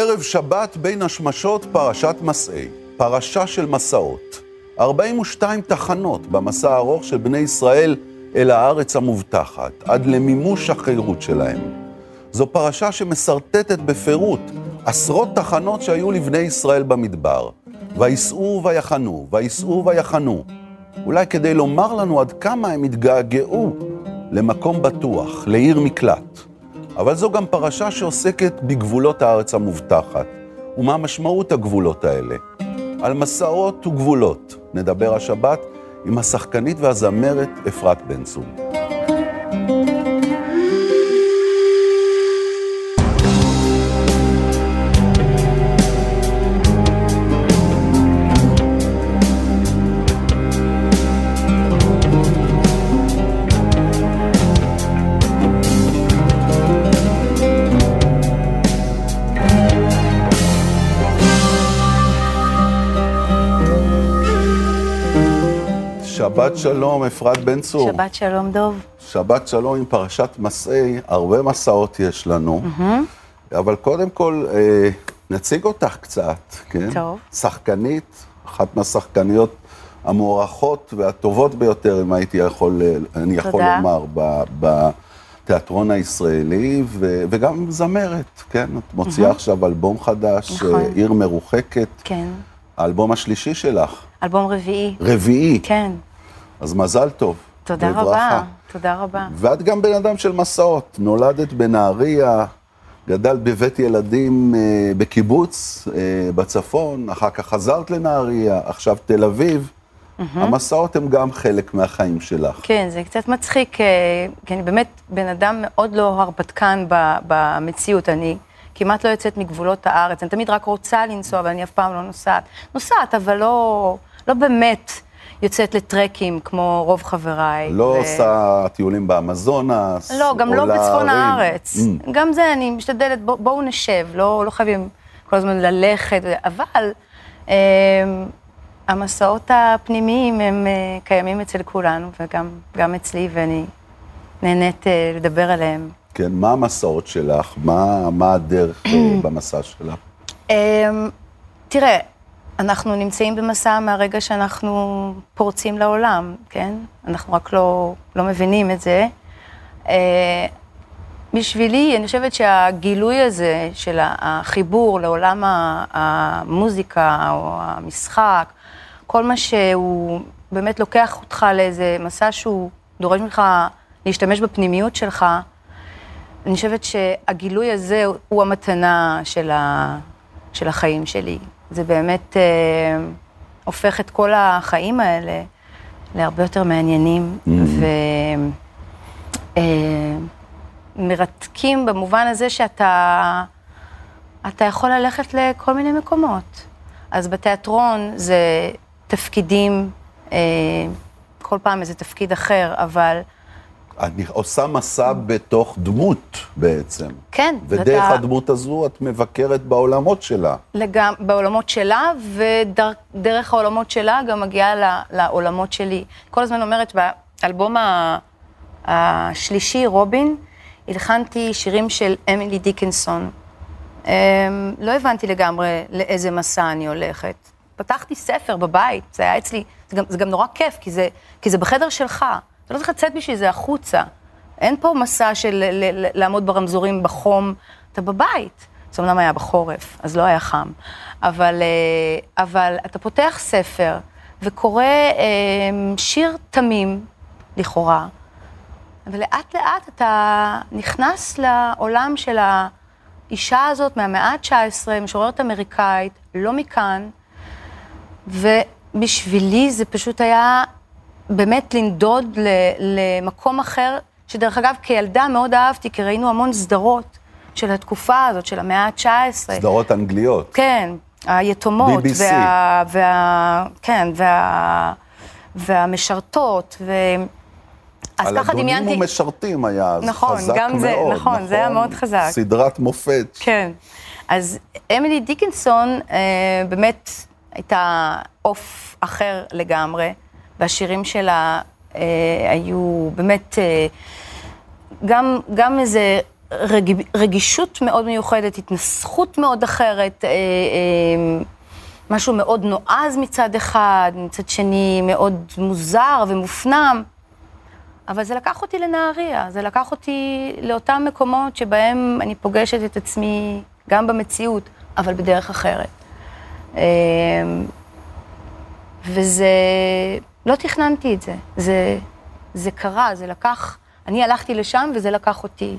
ערב שבת בין השמשות פרשת מסעי, פרשה של מסעות. 42 תחנות במסע הארוך של בני ישראל אל הארץ המובטחת, עד למימוש החירות שלהם. זו פרשה שמסרטטת בפירוט עשרות תחנות שהיו לבני ישראל במדבר. וייסעו ויחנו, וייסעו ויחנו. אולי כדי לומר לנו עד כמה הם התגעגעו למקום בטוח, לעיר מקלט. אבל זו גם פרשה שעוסקת בגבולות הארץ המובטחת, ומה משמעות הגבולות האלה. על מסעות וגבולות נדבר השבת עם השחקנית והזמרת אפרת בן צור. שבת שלום, אפרת בן צור. שבת שלום, דוב. שבת שלום עם פרשת מסעי, הרבה מסעות יש לנו. Mm-hmm. אבל קודם כל, אה, נציג אותך קצת, כן? טוב. שחקנית, אחת מהשחקניות המוערכות והטובות ביותר, אם הייתי יכול, אה, אני יכול תודה. לומר, ב, בתיאטרון הישראלי, ו, וגם זמרת, כן? את מוציאה mm-hmm. עכשיו אלבום חדש, נכון. אה, עיר מרוחקת. כן. האלבום השלישי שלך, אלבום רביעי. רביעי, כן. אז מזל טוב. תודה וברכה. רבה. תודה רבה. ואת גם בן אדם של מסעות. נולדת בנהריה, גדלת בבית ילדים אה, בקיבוץ אה, בצפון, אחר כך חזרת לנהריה, עכשיו תל אביב. המסעות הם גם חלק מהחיים שלך. כן, זה קצת מצחיק, אה, כי אני באמת בן אדם מאוד לא הרפתקן ב- במציאות. אני כמעט לא יוצאת מגבולות הארץ. אני תמיד רק רוצה לנסוע, אבל אני אף פעם לא נוסעת. נוסעת, אבל לא, לא באמת יוצאת לטרקים כמו רוב חבריי. לא ו- עושה טיולים באמזונס, לא, גם לא בצפון להרים. הארץ. Mm. גם זה, אני משתדלת, בוא, בואו נשב, לא, לא חייבים כל הזמן ללכת, אבל אה, המסעות הפנימיים הם אה, קיימים אצל כולנו, וגם גם אצלי, ואני נהנית אה, לדבר עליהם. כן, מה המסעות שלך? מה, מה הדרך אה, במסע שלך? אה, תראה, אנחנו נמצאים במסע מהרגע שאנחנו פורצים לעולם, כן? אנחנו רק לא, לא מבינים את זה. אה, בשבילי, אני חושבת שהגילוי הזה של החיבור לעולם המוזיקה או המשחק, כל מה שהוא באמת לוקח אותך לאיזה מסע שהוא דורש ממך להשתמש בפנימיות שלך, אני חושבת שהגילוי הזה הוא המתנה של, ה, של החיים שלי. זה באמת אה, הופך את כל החיים האלה להרבה יותר מעניינים ומרתקים במובן הזה שאתה אתה יכול ללכת לכל מיני מקומות. אז בתיאטרון זה תפקידים, אה, כל פעם איזה תפקיד אחר, אבל אני עושה מסע בתוך דמות בעצם. כן, ודרך ואתה- הדמות הזו את מבקרת בעולמות שלה. לגמ... בעולמות שלה, ודרך העולמות שלה גם מגיעה ל- לעולמות שלי. כל הזמן אומרת, באלבום ה- השלישי, רובין, הלחנתי שירים של אמילי דיקנסון. אמ, לא הבנתי לגמרי לאיזה מסע אני הולכת. פתחתי ספר בבית, זה היה אצלי, זה גם, זה גם נורא כיף, כי זה, כי זה בחדר שלך. אתה לא צריך לצאת בשביל זה החוצה. אין פה מסע של לעמוד ברמזורים בחום, אתה בבית. זה אומנם היה בחורף, אז לא היה חם. אבל, אה, אבל אתה פותח ספר וקורא אה, שיר תמים, לכאורה, ולאט לאט אתה נכנס לעולם של האישה הזאת מהמאה ה-19, משוררת אמריקאית, לא מכאן, ובשבילי זה פשוט היה באמת לנדוד ל- למקום אחר, שדרך אגב, כילדה מאוד אהבתי, כי ראינו המון סדרות של התקופה הזאת, של המאה ה-19. סדרות אנגליות. כן, היתומות, BBC. וה, וה, כן, וה, והמשרתות, ו... אז על ככה אדונים דמיינתי... ומשרתים היה אז נכון, חזק גם זה, מאוד. נכון, זה היה מאוד חזק. סדרת מופת. כן. אז אמילי דיקנסון אה, באמת הייתה עוף אחר לגמרי, והשירים שלה אה, היו באמת אה, גם, גם איזה רג, רגישות מאוד מיוחדת, התנסחות מאוד אחרת, אה, אה, משהו מאוד נועז מצד אחד, מצד שני מאוד מוזר ומופנם. אבל זה לקח אותי לנהריה, זה לקח אותי לאותם מקומות שבהם אני פוגשת את עצמי גם במציאות, אבל בדרך אחרת. אה, וזה, לא תכננתי את זה, זה, זה קרה, זה לקח, אני הלכתי לשם וזה לקח אותי.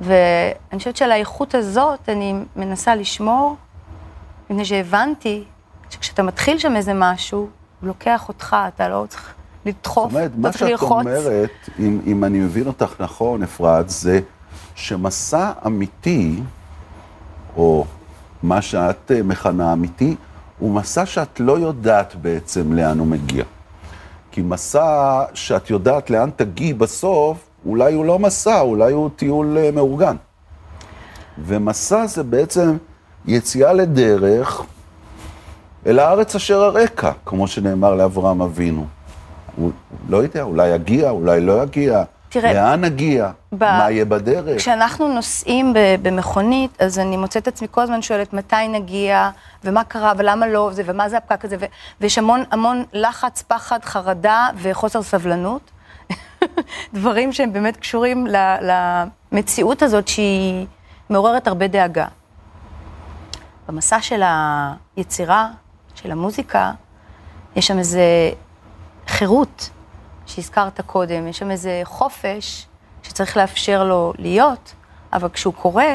ואני חושבת שעל האיכות הזאת אני מנסה לשמור, מפני שהבנתי שכשאתה מתחיל שם איזה משהו, הוא לוקח אותך, אתה לא צריך לדחוף, זאת אומרת, מה שאת. אומרת, אם, אם אני מבין אותך נכון, אפרת, זה שמסע אמיתי, או מה שאת אה, מכנה אמיתי, הוא מסע שאת לא יודעת בעצם לאן הוא מגיע. כי מסע שאת יודעת לאן תגיעי בסוף, אולי הוא לא מסע, אולי הוא טיול אה, מאורגן. ומסע זה בעצם יציאה לדרך אל הארץ אשר הרקע, כמו שנאמר לאברהם אבינו. הוא לא יודע, אולי יגיע, אולי לא יגיע. תראה, לאן נגיע? ב- מה יהיה בדרך? כשאנחנו נוסעים במכונית, אז אני מוצאת את עצמי כל הזמן שואלת מתי נגיע, ומה קרה, ולמה לא, זה, ומה זה הפקק הזה, ו- ויש המון המון לחץ, פחד, חרדה וחוסר סבלנות. דברים שהם באמת קשורים למציאות הזאת שהיא מעוררת הרבה דאגה. במסע של היצירה, של המוזיקה, יש שם איזה חירות שהזכרת קודם, יש שם איזה חופש שצריך לאפשר לו להיות, אבל כשהוא קורה,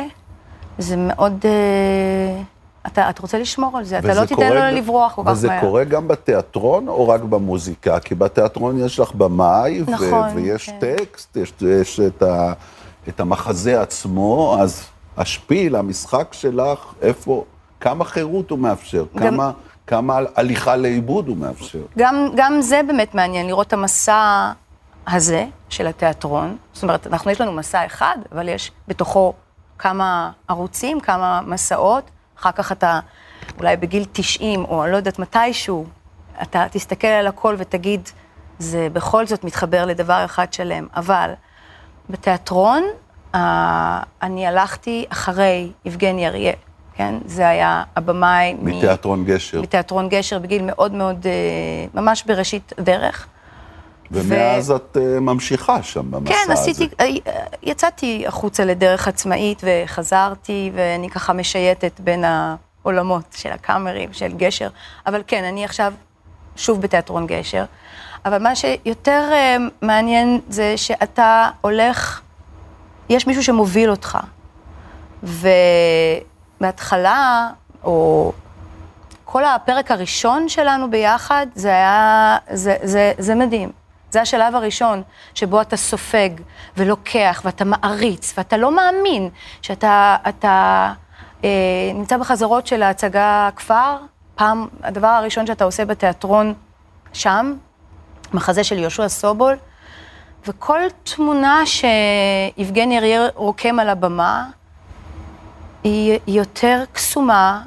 זה מאוד... אה, אתה, אתה רוצה לשמור על זה, אתה לא תיתן לו לברוח כל כך מהר. וזה קורה גם בתיאטרון או רק במוזיקה? כי בתיאטרון יש לך במאי, נכון, ויש כן. טקסט, יש, יש את, ה- את המחזה עצמו, אז השפיל, המשחק שלך, איפה, כמה חירות הוא מאפשר? גם- כמה, כמה הליכה לאיבוד הוא מאפשר? גם, גם זה באמת מעניין, לראות את המסע הזה של התיאטרון. זאת אומרת, אנחנו, יש לנו מסע אחד, אבל יש בתוכו כמה ערוצים, כמה מסעות. אחר כך אתה, אולי בגיל 90, או אני לא יודעת מתישהו, אתה תסתכל על הכל ותגיד, זה בכל זאת מתחבר לדבר אחד שלם. אבל בתיאטרון, אני הלכתי אחרי יבגני אריה, כן? זה היה הבמאי. מ- מתיאטרון גשר. בתיאטרון גשר בגיל מאוד מאוד, אה, ממש בראשית דרך. ומאז את אה, ממשיכה שם במסע כן, הזה. עשיתי, אה, יצאתי החוצה לדרך עצמאית וחזרתי, ואני ככה משייטת בין העולמות של הקאמרים, של גשר. אבל כן, אני עכשיו שוב בתיאטרון גשר. אבל מה שיותר מעניין זה שאתה הולך, יש מישהו שמוביל אותך. ובהתחלה, או כל הפרק הראשון שלנו ביחד, זה היה, זה, זה, זה מדהים. זה השלב הראשון שבו אתה סופג ולוקח ואתה מעריץ ואתה לא מאמין שאתה אתה, אה, נמצא בחזרות של ההצגה כפר. פעם, הדבר הראשון שאתה עושה בתיאטרון שם, מחזה של יהושע סובול, וכל תמונה שיבגני אריה רוקם על הבמה, היא יותר קסומה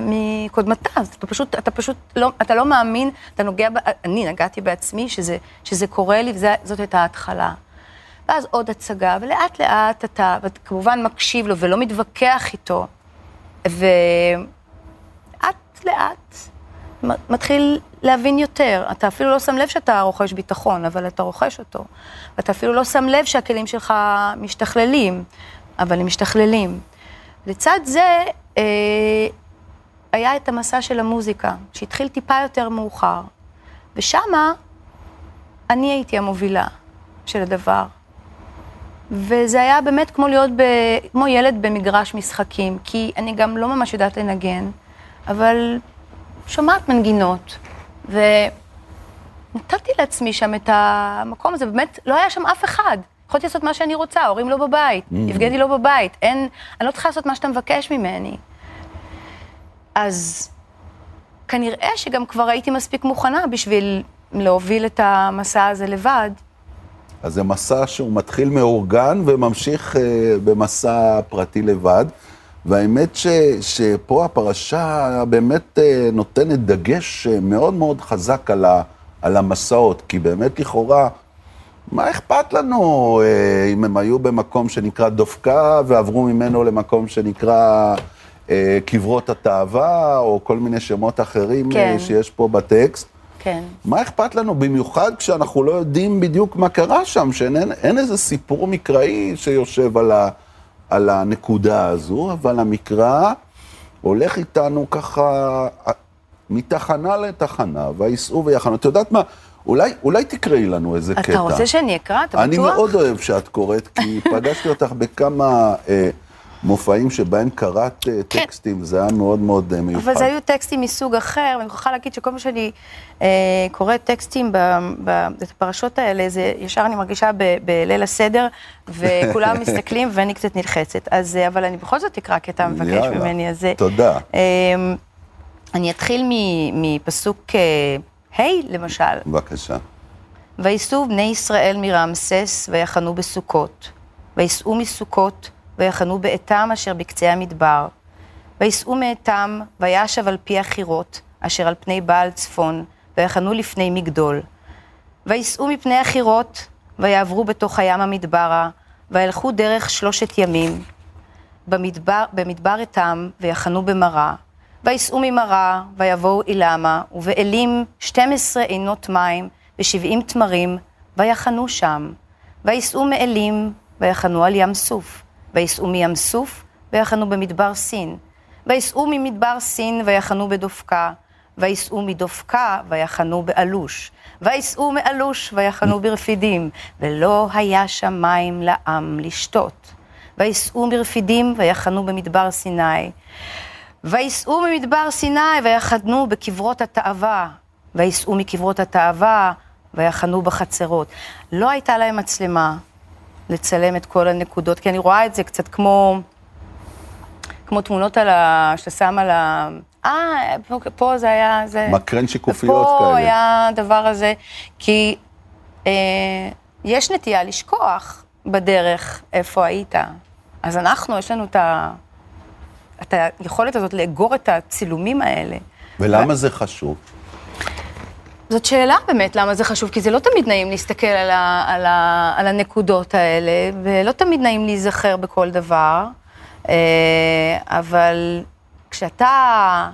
מקודמתה. אז אתה פשוט, אתה פשוט לא, אתה לא מאמין, אתה נוגע, אני נגעתי בעצמי שזה, שזה קורה לי, וזאת הייתה ההתחלה. ואז עוד הצגה, ולאט לאט אתה, ואתה כמובן מקשיב לו ולא מתווכח איתו, ולאט לאט מתחיל להבין יותר. אתה אפילו לא שם לב שאתה רוכש ביטחון, אבל אתה רוכש אותו. ואתה אפילו לא שם לב שהכלים שלך משתכללים, אבל הם משתכללים. לצד זה, אה, היה את המסע של המוזיקה, שהתחיל טיפה יותר מאוחר. ושמה, אני הייתי המובילה של הדבר. וזה היה באמת כמו להיות, ב, כמו ילד במגרש משחקים, כי אני גם לא ממש יודעת לנגן, אבל שומעת מנגינות, ונתתי לעצמי שם את המקום הזה, באמת לא היה שם אף אחד. יכולתי לעשות מה שאני רוצה, ההורים לא בבית, יבגני לא בבית, אין, אני לא צריכה לעשות מה שאתה מבקש ממני. אז כנראה שגם כבר הייתי מספיק מוכנה בשביל להוביל את המסע הזה לבד. אז זה מסע שהוא מתחיל מאורגן וממשיך אה, במסע פרטי לבד. והאמת ש, שפה הפרשה באמת אה, נותנת דגש אה, מאוד מאוד חזק על, ה, על המסעות, כי באמת לכאורה מה אכפת לנו אה, אם הם היו במקום שנקרא דופקה ועברו ממנו למקום שנקרא אה, קברות התאווה, או כל מיני שמות אחרים כן. אה, שיש פה בטקסט? כן. מה אכפת לנו, במיוחד כשאנחנו לא יודעים בדיוק מה קרה שם, שאין אין איזה סיפור מקראי שיושב על, ה, על הנקודה הזו, אבל המקרא הולך איתנו ככה מתחנה לתחנה, וייסעו ויחנו. את יודעת מה? אולי, אולי תקראי לנו איזה אתה קטע. רוצה שאני אקרא? אתה אני בטוח? מאוד אוהב שאת קוראת, כי פגשתי אותך בכמה אה, מופעים שבהם קראת אה, כן. טקסטים, זה היה מאוד מאוד אה, מיוחד. אבל זה היו טקסטים מסוג אחר, ואני מוכרחה להגיד שכל פעם שאני אה, קוראת טקסטים בפרשות האלה, זה ישר אני מרגישה ב- בליל הסדר, וכולם מסתכלים ואני קצת נלחצת. אז, אה, אבל אני בכל זאת אקרא, כי אתה מבקש יאללה, ממני, אז... אה, תודה. אה, אני אתחיל מפסוק אה, ה', למשל. בבקשה. וייסעו בני ישראל מרעמסס ויחנו בסוכות. וייסעו מסוכות ויחנו באתם אשר בקצה המדבר. וייסעו מאתם וישב על פי החירות אשר על פני בעל צפון ויחנו לפני מגדול. וייסעו מפני החירות ויעברו בתוך הים המדברה וילכו דרך שלושת ימים. במדבר, במדבר אתם ויחנו במרה. וייסעו ממרה ויבואו אילמה ובאלים שתים עשרה עינות מים ושבעים תמרים ויחנו שם. וייסעו מאלים ויחנו על ים סוף. וייסעו מים סוף ויחנו במדבר סין. וייסעו ממדבר סין ויחנו בדופקה. וייסעו מדופקה ויחנו באלוש. וייסעו מאלוש ויחנו ברפידים. ולא היה שם מים לעם לשתות. וייסעו מרפידים ויחנו במדבר סיני. וייסעו ממדבר סיני ויחנו בקברות התאווה. וייסעו מקברות התאווה ויחנו בחצרות. לא הייתה להם מצלמה לצלם את כל הנקודות, כי אני רואה את זה קצת כמו, כמו תמונות על ה... שאתה שם על ה... אה, פה, פה זה היה... זה... מקרן שיקופיות כאלה. היה הדבר הזה, כי אה, יש נטייה לשכוח בדרך איפה היית. אז אנחנו, יש לנו את, ה, את היכולת הזאת לאגור את הצילומים האלה. ולמה זה חשוב? זאת שאלה באמת, למה זה חשוב, כי זה לא תמיד נעים להסתכל על, ה, על, ה, על הנקודות האלה, ולא תמיד נעים להיזכר בכל דבר, אה, אבל כשאתה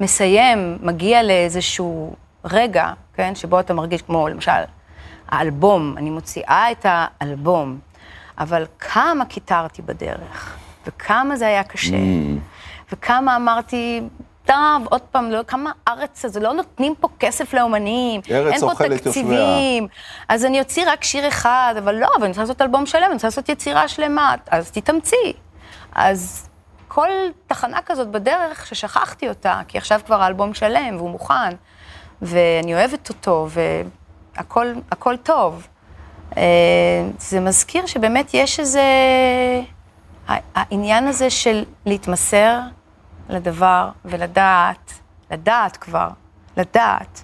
מסיים, מגיע לאיזשהו רגע, כן, שבו אתה מרגיש כמו למשל האלבום, אני מוציאה את האלבום, אבל כמה קיטרתי בדרך, וכמה זה היה קשה, וכמה אמרתי, טוב, עוד פעם, לא, כמה ארץ הזה, לא נותנים פה כסף לאומנים, אין פה. תקציבים, אז אני אוציא רק שיר אחד, אבל לא, אבל אני רוצה לעשות אלבום שלם, אני רוצה לעשות יצירה שלמה, אז תתאמצי. אז כל תחנה כזאת בדרך ששכחתי אותה, כי עכשיו כבר האלבום שלם והוא מוכן, ואני אוהבת אותו, והכל הכל טוב. אה, זה מזכיר שבאמת יש איזה... העניין הזה של להתמסר לדבר ולדעת, לדעת כבר, לדעת,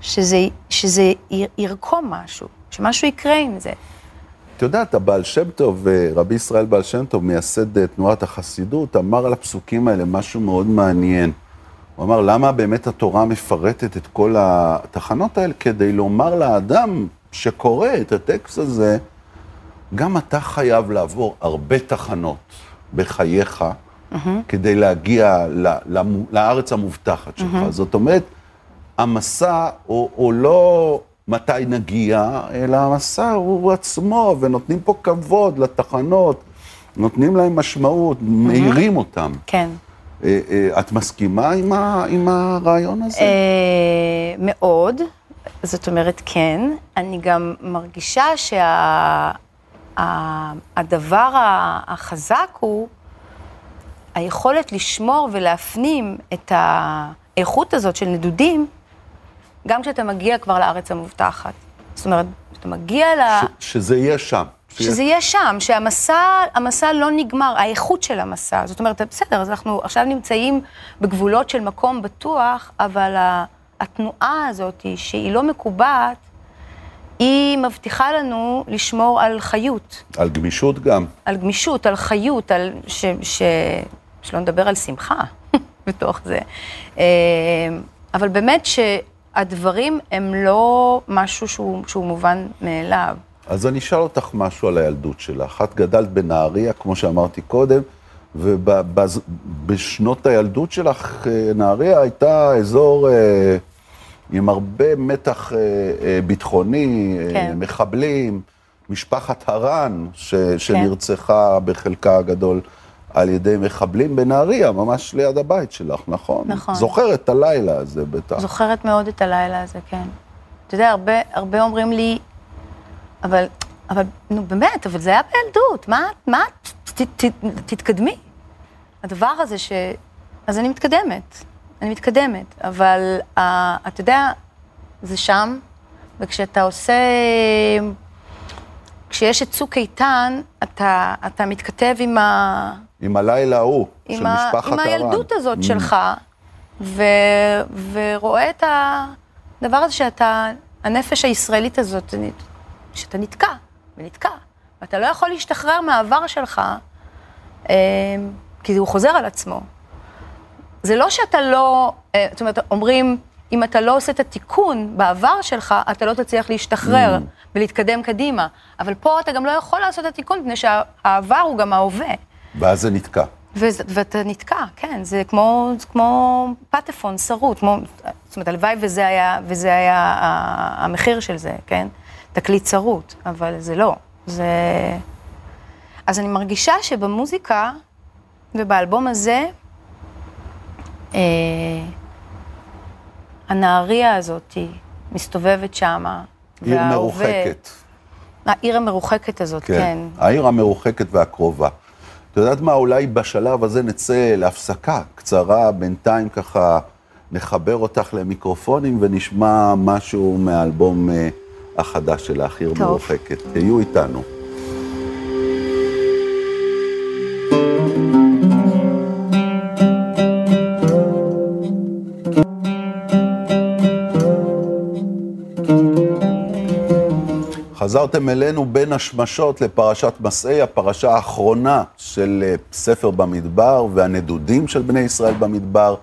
שזה, שזה ירקום משהו, שמשהו יקרה עם זה. את יודעת, הבעל שם טוב, אה, רבי ישראל בעל שם טוב, מייסד אה, תנועת החסידות, אמר על הפסוקים האלה משהו מאוד מעניין. הוא אמר, למה באמת התורה מפרטת את כל התחנות האלה? כדי לומר לאדם שקורא את הטקסט הזה, גם אתה חייב לעבור הרבה תחנות בחייך, כדי להגיע ל- למו- לארץ המובטחת שלך. זאת אומרת, המסע הוא, הוא לא מתי נגיע, אלא המסע הוא עצמו, ונותנים פה כבוד לתחנות, נותנים להם משמעות, מאירים אותם. כן. אה, אה, את מסכימה עם, ה, עם הרעיון הזה? אה, מאוד, זאת אומרת, כן. אני גם מרגישה שהדבר החזק הוא היכולת לשמור ולהפנים את האיכות הזאת של נדודים, גם כשאתה מגיע כבר לארץ המובטחת. זאת אומרת, כשאתה מגיע ל... ש, שזה יהיה שם. שזה יהיה שם, שהמסע המסע לא נגמר, האיכות של המסע. זאת אומרת, בסדר, אז אנחנו עכשיו נמצאים בגבולות של מקום בטוח, אבל התנועה הזאת, שהיא לא מקובעת, היא מבטיחה לנו לשמור על חיות, על גמישות גם. על גמישות, על חיות, על ש... ש... שלא נדבר על שמחה בתוך זה. אה, אבל באמת הדברים הם לא משהו שהוא, שהוא מובן מאליו. אז אני אשאל אותך משהו על הילדות שלך. את גדלת בנהריה, כמו שאמרתי קודם, ובשנות הילדות שלך, אה, נהריה הייתה אזור אה, עם הרבה מתח אה, אה, ביטחוני, אה, כן. מחבלים, משפחת הרן, ש, שנרצחה בחלקה הגדול על ידי מחבלים בנהריה, ממש ליד הבית שלך, נכון? נכון. זוכרת את הלילה הזה בטח. זוכרת מאוד את הלילה הזה, כן. אתה יודע, הרבה, הרבה אומרים לי, אבל, אבל, נו באמת, אבל זה היה בילדות, מה, מה, ת, ת, ת, תתקדמי. הדבר הזה ש... אז אני מתקדמת, אני מתקדמת, אבל uh, אתה יודע, זה שם, וכשאתה עושה... כשיש את צוק איתן, אתה, אתה מתכתב עם, ה, עם הלילה ההוא, של ה, משפחת הרן. עם הילדות הזאת Mm. שלך, ו, ורואה את הדבר הזה שאתה, הנפש הישראלית הזאת, שאתה נתקע, ונתקע, ואתה לא יכול להשתחרר מהעבר שלך, אה, כי הוא חוזר על עצמו. זה לא שאתה לא, אה, זאת אומרת, אומרים, אם אתה לא עושה את התיקון בעבר שלך, אתה לא תצליח להשתחרר Mm. ולהתקדם קדימה. אבל פה אתה גם לא יכול לעשות את התיקון, מפני שהעבר הוא גם ההווה. ואז זה נתקע. וזה, ואתה נתקע, כן, זה כמו, זה כמו פטפון, שרוט, כמו, זאת אומרת, הלוואי וזה היה, וזה היה המחיר של זה, כן? תקליט שרוט, אבל זה לא. זה... אז אני מרגישה שבמוזיקה ובאלבום הזה, הנהריה הזאת מסתובבת שמה. עיר וההווה- מרוחקת. העיר המרוחקת הזאת, כן. כן. העיר המרוחקת והקרובה. את יודעת מה, אולי בשלב הזה נצא להפסקה קצרה, בינתיים ככה נחבר אותך למיקרופונים ונשמע משהו מהאלבום אה, החדש שלך, עיר טוב. מרוחקת. תהיו איתנו. חזרתם אלינו בין השמשות לפרשת מסעי, הפרשה האחרונה של אה, ספר במדבר והנדודים של בני ישראל במדבר.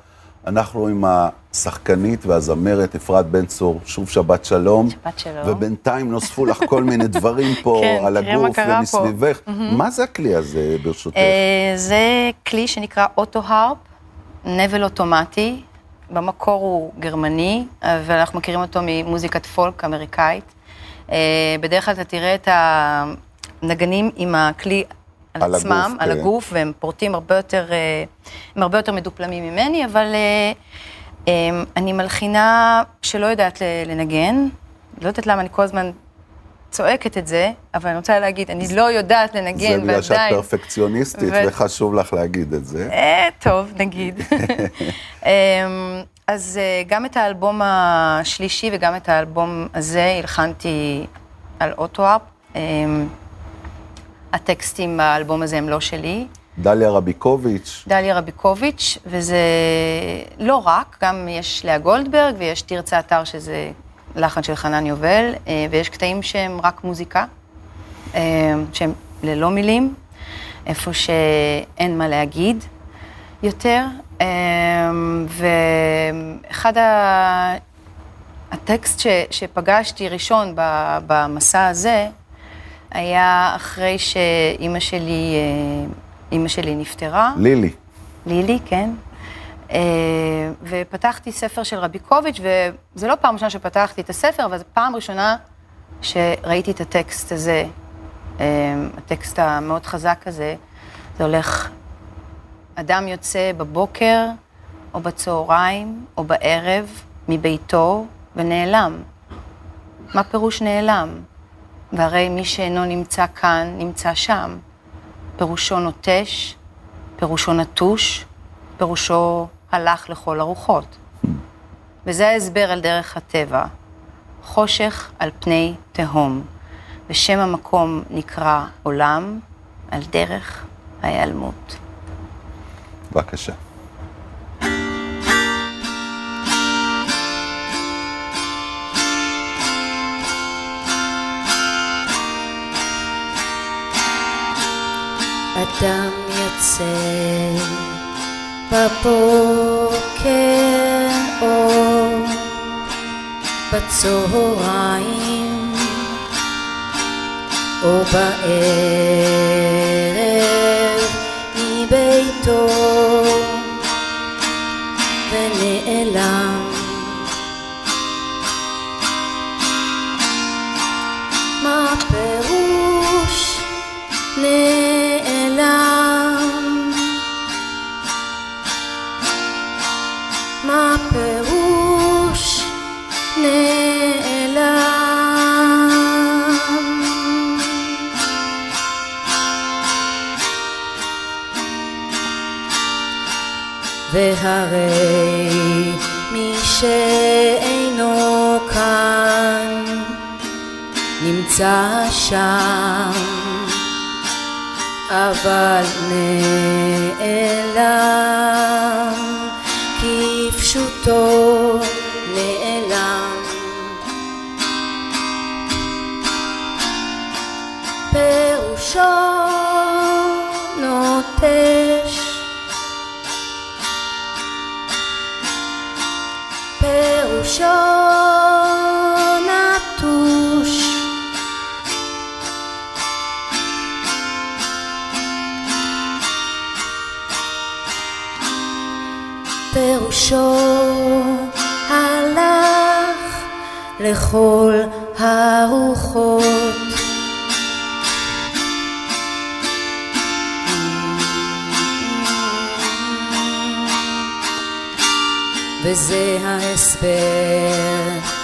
אנחנו עם השחקנית והזמרת אפרת בן צור, שוב שבת שלום. שבת שלום. ובינתיים נוספו לך כל מיני דברים פה כן, על הגוף קרה פה. ומסביבך. מה זה הכלי הזה, ברשותך? אה, זה כלי שנקרא אוטו-הרפ, נבל אוטומטי. במקור הוא גרמני, אבל אנחנו מכירים אותו ממוזיקת פולק אמריקאית. אה, בדרך כלל אתה תראה את הנגנים עם הכלי על, על עצמם, הגוף, על כן. הגוף, והם פורטים הרבה יותר, אה, הם הרבה יותר מדופלמים ממני, אבל אה, אני מלחינה שלא יודעת לנגן. לא יודעת למה אני כל הזמן צועקת את זה, אבל אני רוצה להגיד, אני לא יודעת לנגן, זה בגלל שאת ועדיין... פרפקציוניסטית ו- וחשוב לך להגיד את זה. אה, טוב, נגיד. אז אה, גם את האלבום השלישי וגם את האלבום הזה הלחנתי על אוטו-אפ. אמ, הטקסטים באלבום הזה הם לא שלי. דליה רביקוביץ', דליה רביקוביץ', וזה לא רק, גם יש לאה גולדברג ויש תרצה אתר שזה לחן של חנן יובל, אה, ויש קטעים שהם רק מוזיקה, אה, שהם ללא מילים, איפה שאין מה להגיד יותר. אה, ואחד ה... הטקסט ש, שפגשתי ראשון ב- במסע הזה, היה אחרי שאימא שלי, אה, אימא שלי נפטרה. לילי. לילי, כן. אה, ופתחתי ספר של רביקוביץ', וזה לא פעם ראשונה שפתחתי את הספר, אבל זו פעם ראשונה שראיתי את הטקסט הזה, אה, הטקסט המאוד חזק הזה. זה הולך, אדם יוצא בבוקר, או בצהריים, או בערב, מביתו, ונעלם. מה פירוש נעלם? והרי מי שאינו נמצא כאן, נמצא שם. פירושו נוטש, פירושו נטוש, פירושו הלך לכל הרוחות. וזה ההסבר על דרך הטבע. חושך על פני תהום, ושם המקום נקרא עולם על דרך ההיעלמות. בבקשה. אדם יוצא בבוקר אור בצהריים או בערב מביתו ונעלם שם, אבל נעלם, כפשוטו נעלם. פירושו לכל הרוחות. וזה ההסבר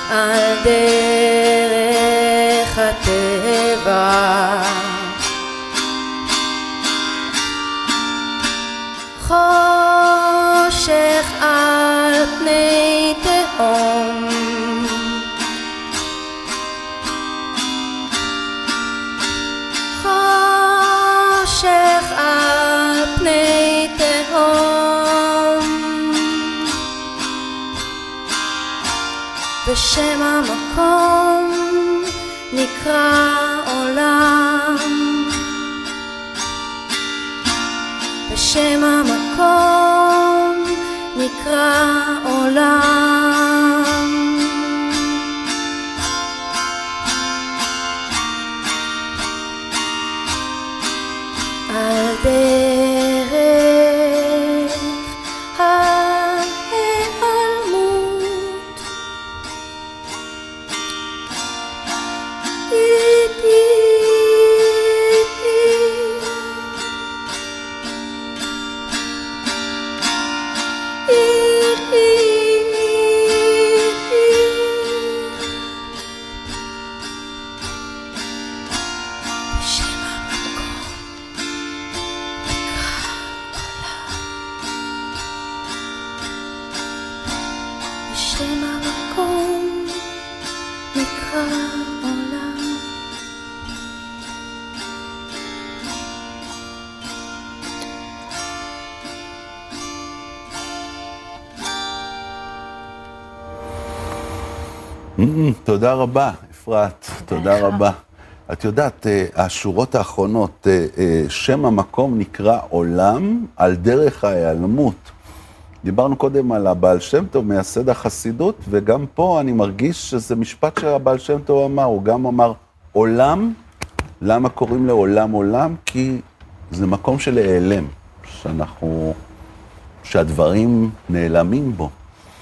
על דרך הטבע. ושם המקום נקרא עולם. ושם המקום נקרא עולם. תודה רבה, אפרת, תודה. רבה. את יודעת, אה, השורות האחרונות, אה, אה, שם המקום נקרא עולם על דרך ההיעלמות. דיברנו קודם על הבעל שם טוב, מייסד החסידות, וגם פה אני מרגיש שזה משפט שהבעל שם טוב אמר, הוא גם אמר עולם, למה קוראים לעולם עולם? כי זה מקום של העלם, שאנחנו, שהדברים נעלמים בו.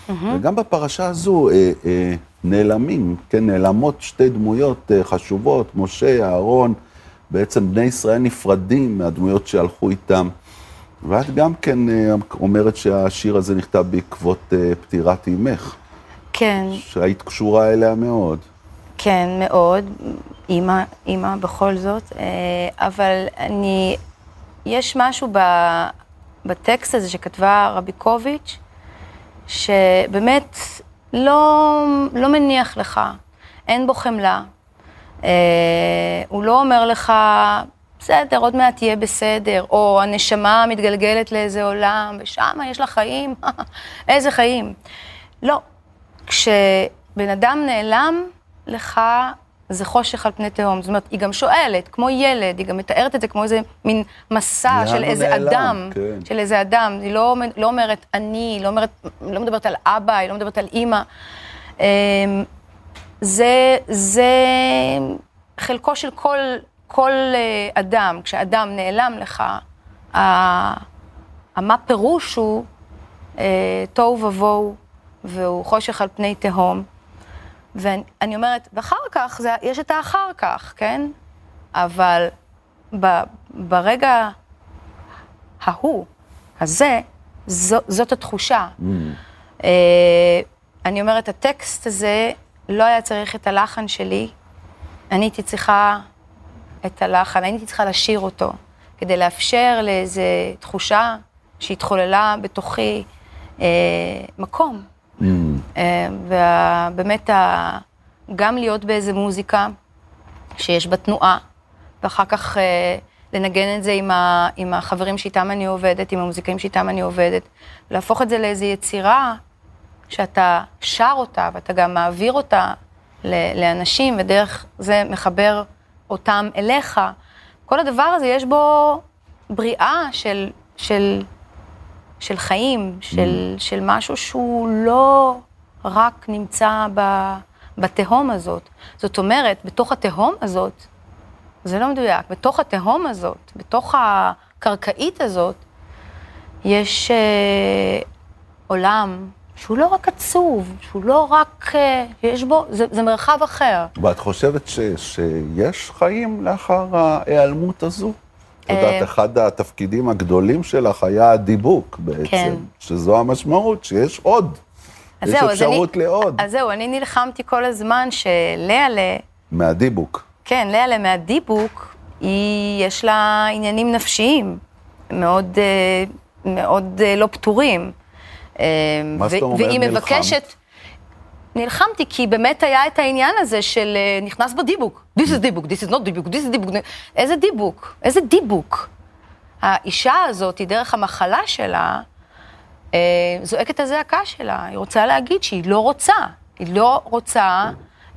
וגם בפרשה הזו אה, אה, נעלמים, כן, נעלמות שתי דמויות אה, חשובות, משה, אהרון, בעצם בני ישראל נפרדים מהדמויות שהלכו איתם. ואת גם כן אה, אומרת שהשיר הזה נכתב בעקבות אה, פטירת אימך, כן, שהיית קשורה אליה מאוד. כן, מאוד. אימא, אימא בכל זאת. אה, אבל אני, יש משהו ב, בטקסט הזה שכתבה רביקוביץ', שבאמת לא, לא מניח לך, אין בו חמלה. אה, הוא לא אומר לך, בסדר, עוד מעט תהיה בסדר, או הנשמה מתגלגלת לאיזה עולם, ושם יש לה חיים, איזה חיים. לא. כשבן אדם נעלם, לך זה חושך על פני תהום. זאת אומרת, היא גם שואלת, כמו ילד, היא גם מתארת את זה כמו איזה מין מסע של איזה נעלם? אדם, כן. של איזה אדם. היא לא, לא אומרת אני, היא לא, אומרת, לא מדברת על אבא, היא לא מדברת על אימא. אמ, זה, זה חלקו של כל, כל אה, אדם, כשאדם נעלם לך, המה פירוש הוא אה, תוהו ובוהו, והוא חושך על פני תהום. ואני אומרת, ואחר כך, זה, יש את האחר כך, כן? אבל ב, ברגע ההוא, הזה, זו, זאת התחושה. אה, אני אומרת, הטקסט הזה לא היה צריך את הלחן שלי, אני הייתי צריכה את הלחן, אני הייתי צריכה לשיר אותו, כדי לאפשר לאיזו תחושה שהתחוללה בתוכי אה, מקום. אה, ובאמת, גם להיות באיזה מוזיקה שיש בה תנועה, ואחר כך אה, לנגן את זה עם, ה, עם החברים שאיתם אני עובדת, עם המוזיקאים שאיתם אני עובדת, להפוך את זה לאיזו יצירה שאתה שר אותה ואתה גם מעביר אותה לאנשים, ודרך זה מחבר אותם אליך. כל הדבר הזה, יש בו בריאה של, של, של חיים, של, של משהו שהוא לא רק נמצא ב, בתהום הזאת. זאת אומרת, בתוך התהום הזאת, זה לא מדויק, בתוך התהום הזאת, בתוך הקרקעית הזאת, יש אה, עולם שהוא לא רק עצוב, שהוא לא רק, אה, יש בו, זה, זה מרחב אחר. ואת חושבת ש, שיש חיים לאחר ההיעלמות הזו? את יודעת, אה, אחד התפקידים הגדולים שלך היה הדיבוק בעצם, כן. שזו המשמעות, שיש עוד. אז יש זהו, אז אפשרות אני, לעוד אז זהו, אני נלחמתי כל הזמן שלאה, מהדיבוק. כן, לאה מהדיבוק, היא, יש לה עניינים נפשיים מאוד, אה, מאוד אה, לא פתורים. אה, מה זאת אומרת והיא נלחמת? מבקשת... נלחמתי, כי באמת היה את העניין הזה של נכנס בדיבוק. This is דיבוק, this is not דיבוק, this is דיבוק. איזה דיבוק? איזה דיבוק? האישה הזאת, דרך המחלה שלה, זועקת את הזעקה שלה. היא רוצה להגיד שהיא לא רוצה. היא לא רוצה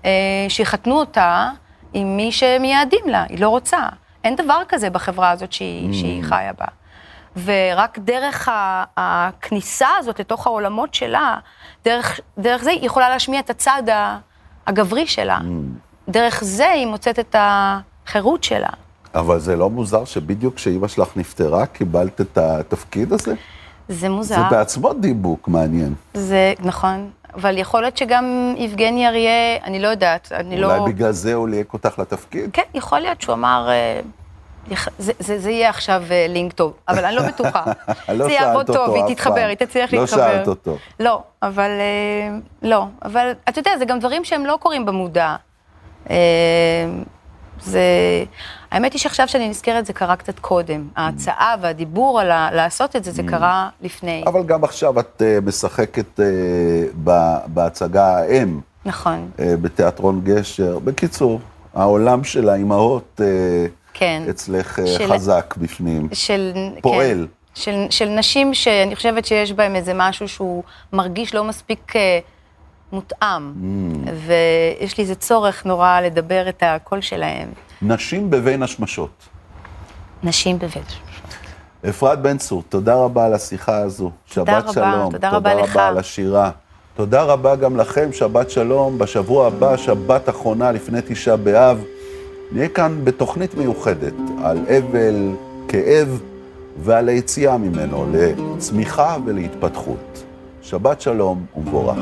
אה, שיחתנו אותה עם מי שמייעדים לה. היא לא רוצה. אין דבר כזה בחברה הזאת שהיא, שהיא חיה בה. ורק דרך הכניסה הזאת לתוך העולמות שלה, דרך, דרך זה היא יכולה להשמיע את הצד הגברי שלה. דרך זה היא מוצאת את החירות שלה. אבל זה לא מוזר שבדיוק כשאימא שלך נפטרה, קיבלת את התפקיד הזה? זה מוזר. זה בעצמו דיבוק מעניין. זה נכון, אבל יכול להיות שגם יבגני אריה, אני לא יודעת, אני לא... אולי בגלל זה הוא ליהק אותך לתפקיד? כן, יכול להיות שהוא אמר, אה, זה, זה, זה יהיה עכשיו אה, לינק טוב, אבל אני לא בטוחה. לא זה יעבוד טוב, היא תתחבר. היא תצליח לא להתחבר. שאלת אותו. לא, אבל אה, לא, אבל אתה יודע, זה גם דברים שהם לא קורים במודע. זה... האמת היא שעכשיו שאני נזכרת, זה קרה קצת קודם. ההצעה והדיבור על ה... לעשות את זה, זה קרה לפני. אבל גם עכשיו את אה, משחקת אה, ב- בהצגה האם, נכון, אה, בתיאטרון גשר. בקיצור, העולם של האימהות כן. אצלך של- חזק בפנים. של... פועל. כן, של, של נשים שאני חושבת שיש בהן איזה משהו שהוא מרגיש לא מספיק מותאם. Mm. ויש לי איזה צורך נורא לדבר את הקול שלהם. נשים בבין השמשות. נשים בבית. אפרת בן צור, תודה רבה על השיחה הזו. תודה שבת רבה, שלום. תודה רבה לך. תודה רבה על השירה. תודה רבה גם לכם, שבת שלום. בשבוע הבא, שבת אחרונה לפני תשעה באב, נהיה כאן בתוכנית מיוחדת על אבל, כאב ועל היציאה ממנו לצמיחה ולהתפתחות. שבת שלום ומבורך.